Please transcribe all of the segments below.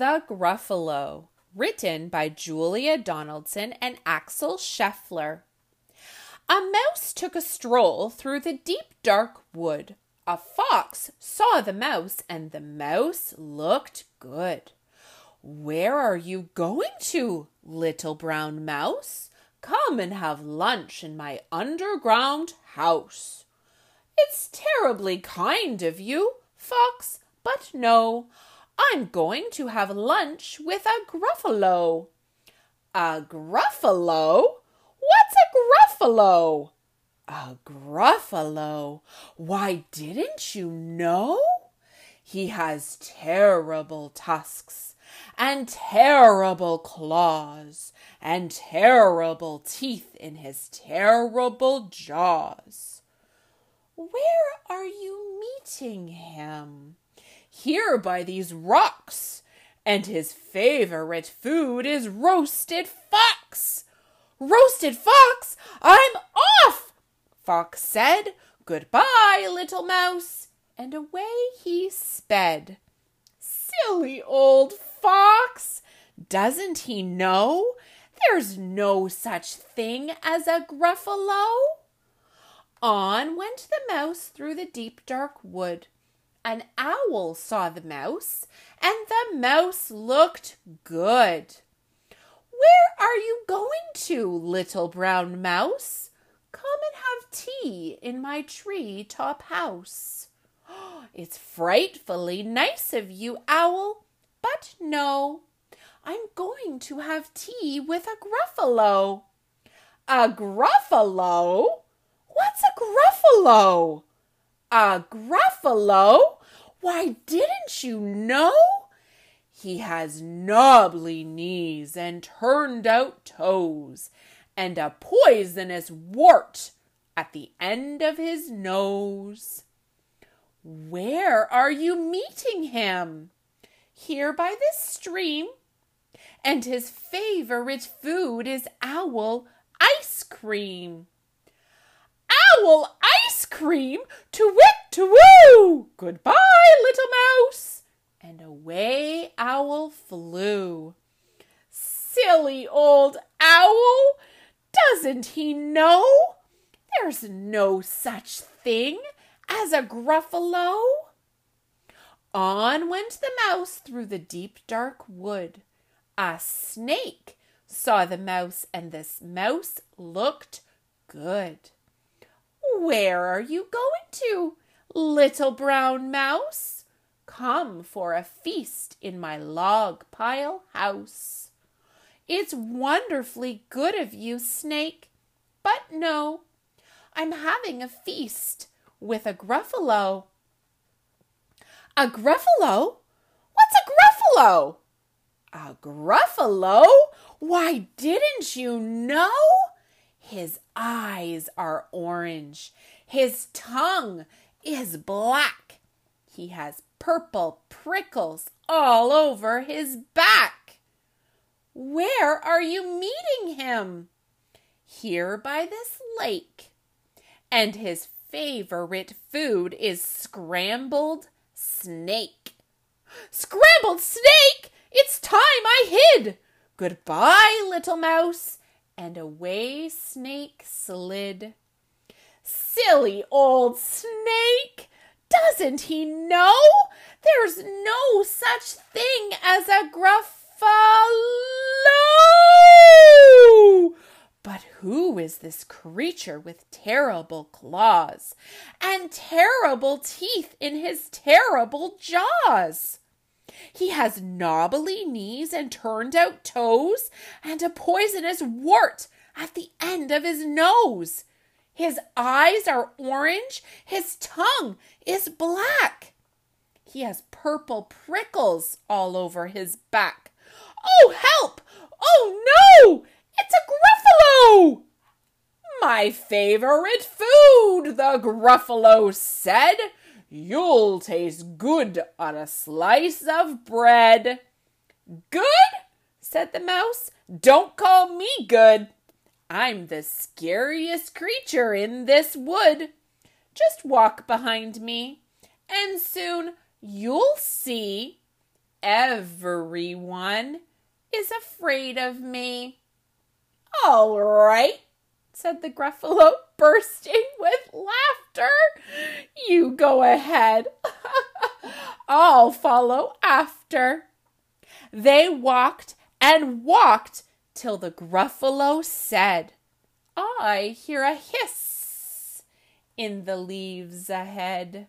The Gruffalo, written by Julia Donaldson and Axel Scheffler. A mouse took a stroll through the deep dark wood. A fox saw the mouse, and the mouse looked good. Where are you going to, little brown mouse? Come and have lunch in my underground house. It's terribly kind of you, fox, but no. I'm going to have lunch with a gruffalo. A gruffalo? What's a gruffalo? A gruffalo? Why, didn't you know? He has terrible tusks and terrible claws and terrible teeth in his terrible jaws. Where are you meeting him? Here by these rocks, and his favorite food is roasted fox. Roasted fox, I'm off, Fox said. Goodbye, little mouse, and away he sped. Silly old fox! Doesn't he know there's no such thing as a gruffalo? On went the mouse through the deep dark wood an owl saw the mouse, and the mouse looked good. Where are you going to, little brown mouse? Come and have tea in my tree top house. It's frightfully nice of you, owl, but no, I'm going to have tea with a gruffalo. A gruffalo? What's a gruffalo? A Gruffalo? Why, didn't you know? He has knobbly knees and turned out toes, and a poisonous wart at the end of his nose. Where are you meeting him? Here by this stream. And his favorite food is owl ice cream. Owl ice cream? To wit, to woo! Goodbye, little mouse! And away Owl flew. Silly old owl! Doesn't he know? There's no such thing as a gruffalo. On went the mouse through the deep dark wood. A snake saw the mouse, and this mouse looked good. Where are you going to, little brown mouse? Come for a feast in my log pile house. It's wonderfully good of you, snake, but no, I'm having a feast with a gruffalo. A gruffalo? What's a gruffalo? A gruffalo? Why, didn't you know? His eyes are orange. His tongue is black. He has purple prickles all over his back. Where are you meeting him? Here by this lake. And his favorite food is scrambled snake. Scrambled snake! It's time I hid! Goodbye, little mouse and away Snake slid. Silly old Snake! Doesn't he know? There's no such thing as a gruffalo! But who is this creature with terrible claws and terrible teeth in his terrible jaws? He has knobbly knees and turned out toes, and a poisonous wart at the end of his nose. His eyes are orange, his tongue is black. He has purple prickles all over his back. Oh, help! Oh, no! It's a Gruffalo! My favorite food, the Gruffalo said. You'll taste good on a slice of bread. Good? said the mouse. Don't call me good. I'm the scariest creature in this wood. Just walk behind me, and soon you'll see everyone is afraid of me. All right, said the Gruffalo, bursting with laughter. You go ahead. I'll follow after. They walked and walked till the Gruffalo said, I hear a hiss in the leaves ahead.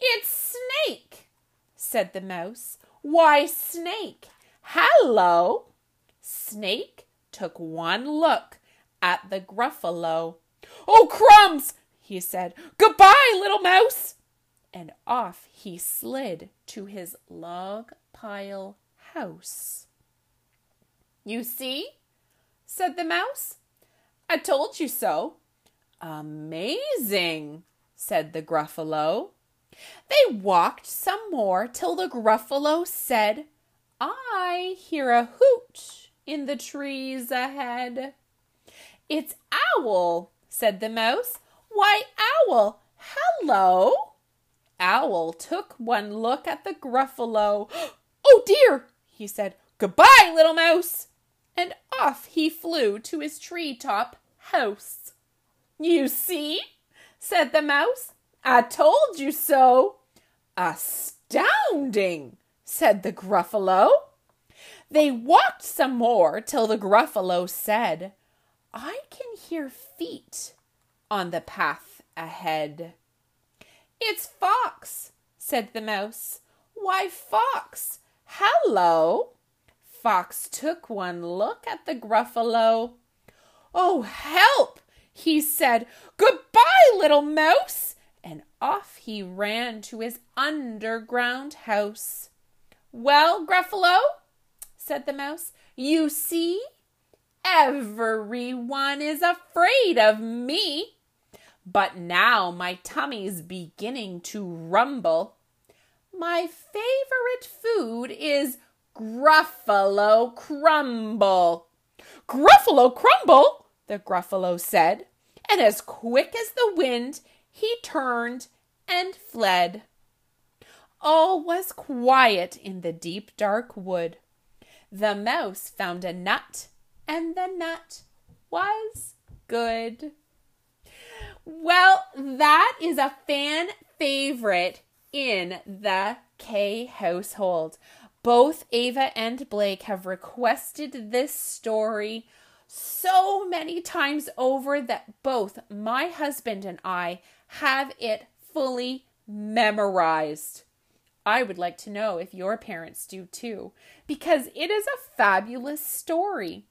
It's Snake, said the mouse. Why, Snake, hello. Snake took one look at the Gruffalo. Oh, crumbs, he said. Goodbye, little mouse. And off he slid to his log pile house. You see, said the mouse. I told you so. Amazing, said the Gruffalo. They walked some more till the Gruffalo said, I hear a hoot in the trees ahead. It's Owl, said the mouse. Why, Owl, hello. Owl took one look at the Gruffalo. Oh dear, he said. Goodbye, little mouse. And off he flew to his tree top house. You see, said the mouse. I told you so. Astounding, said the Gruffalo. They walked some more till the Gruffalo said, I can hear feet on the path ahead. It's Fox, said the mouse. Why, Fox, hello. Fox took one look at the Gruffalo. Oh, help! he said. Goodbye, little mouse! And off he ran to his underground house. Well, Gruffalo, said the mouse, you see, everyone is afraid of me. But now my tummy's beginning to rumble. My favorite food is Gruffalo Crumble. Gruffalo Crumble, the Gruffalo said, and as quick as the wind he turned and fled. All was quiet in the deep dark wood. The mouse found a nut, and the nut was good. Well, that is a fan favorite in the Kay household. Both Ava and Blake have requested this story so many times over that both my husband and I have it fully memorized. I would like to know if your parents do too, because it is a fabulous story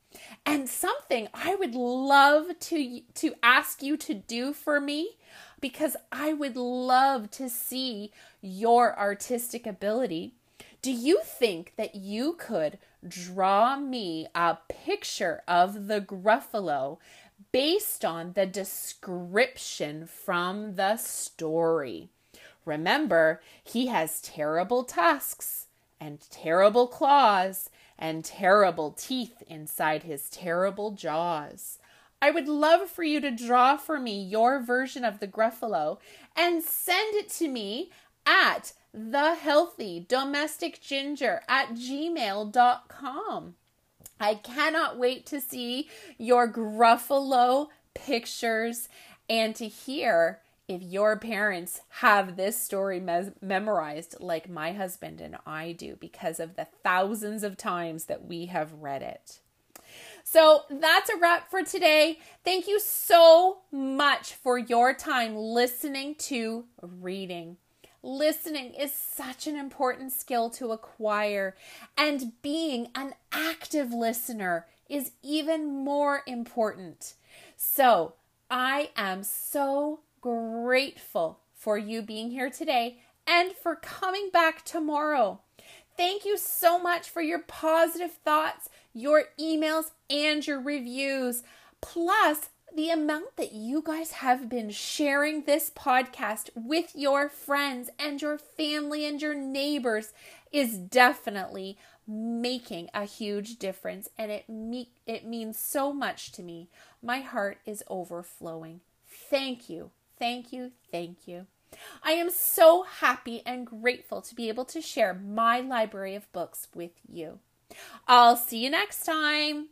and something I would love to to ask you to do for me because I would love to see your artistic ability. Do you think that you could draw me a picture of the Gruffalo based on the description from the story? Remember, he has terrible tusks and terrible claws and terrible teeth inside his terrible jaws. I would love for you to draw for me your version of the Gruffalo and send it to me at the healthy domestic ginger at gmail.com. I cannot wait to see your Gruffalo pictures and to hear if your parents have this story mes- memorized like my husband and I do because of the thousands of times that we have read it. So that's a wrap for today. Thank you so much for your time listening to reading. Listening is such an important skill to acquire, and being an active listener is even more important. So, I am so grateful for you being here today and for coming back tomorrow. Thank you so much for your positive thoughts, your emails, and your reviews. Plus, the amount that you guys have been sharing this podcast with your friends and your family and your neighbors is definitely making a huge difference and it me- it means so much to me. My heart is overflowing. Thank you. Thank you. Thank you. I am so happy and grateful to be able to share my library of books with you. I'll see you next time.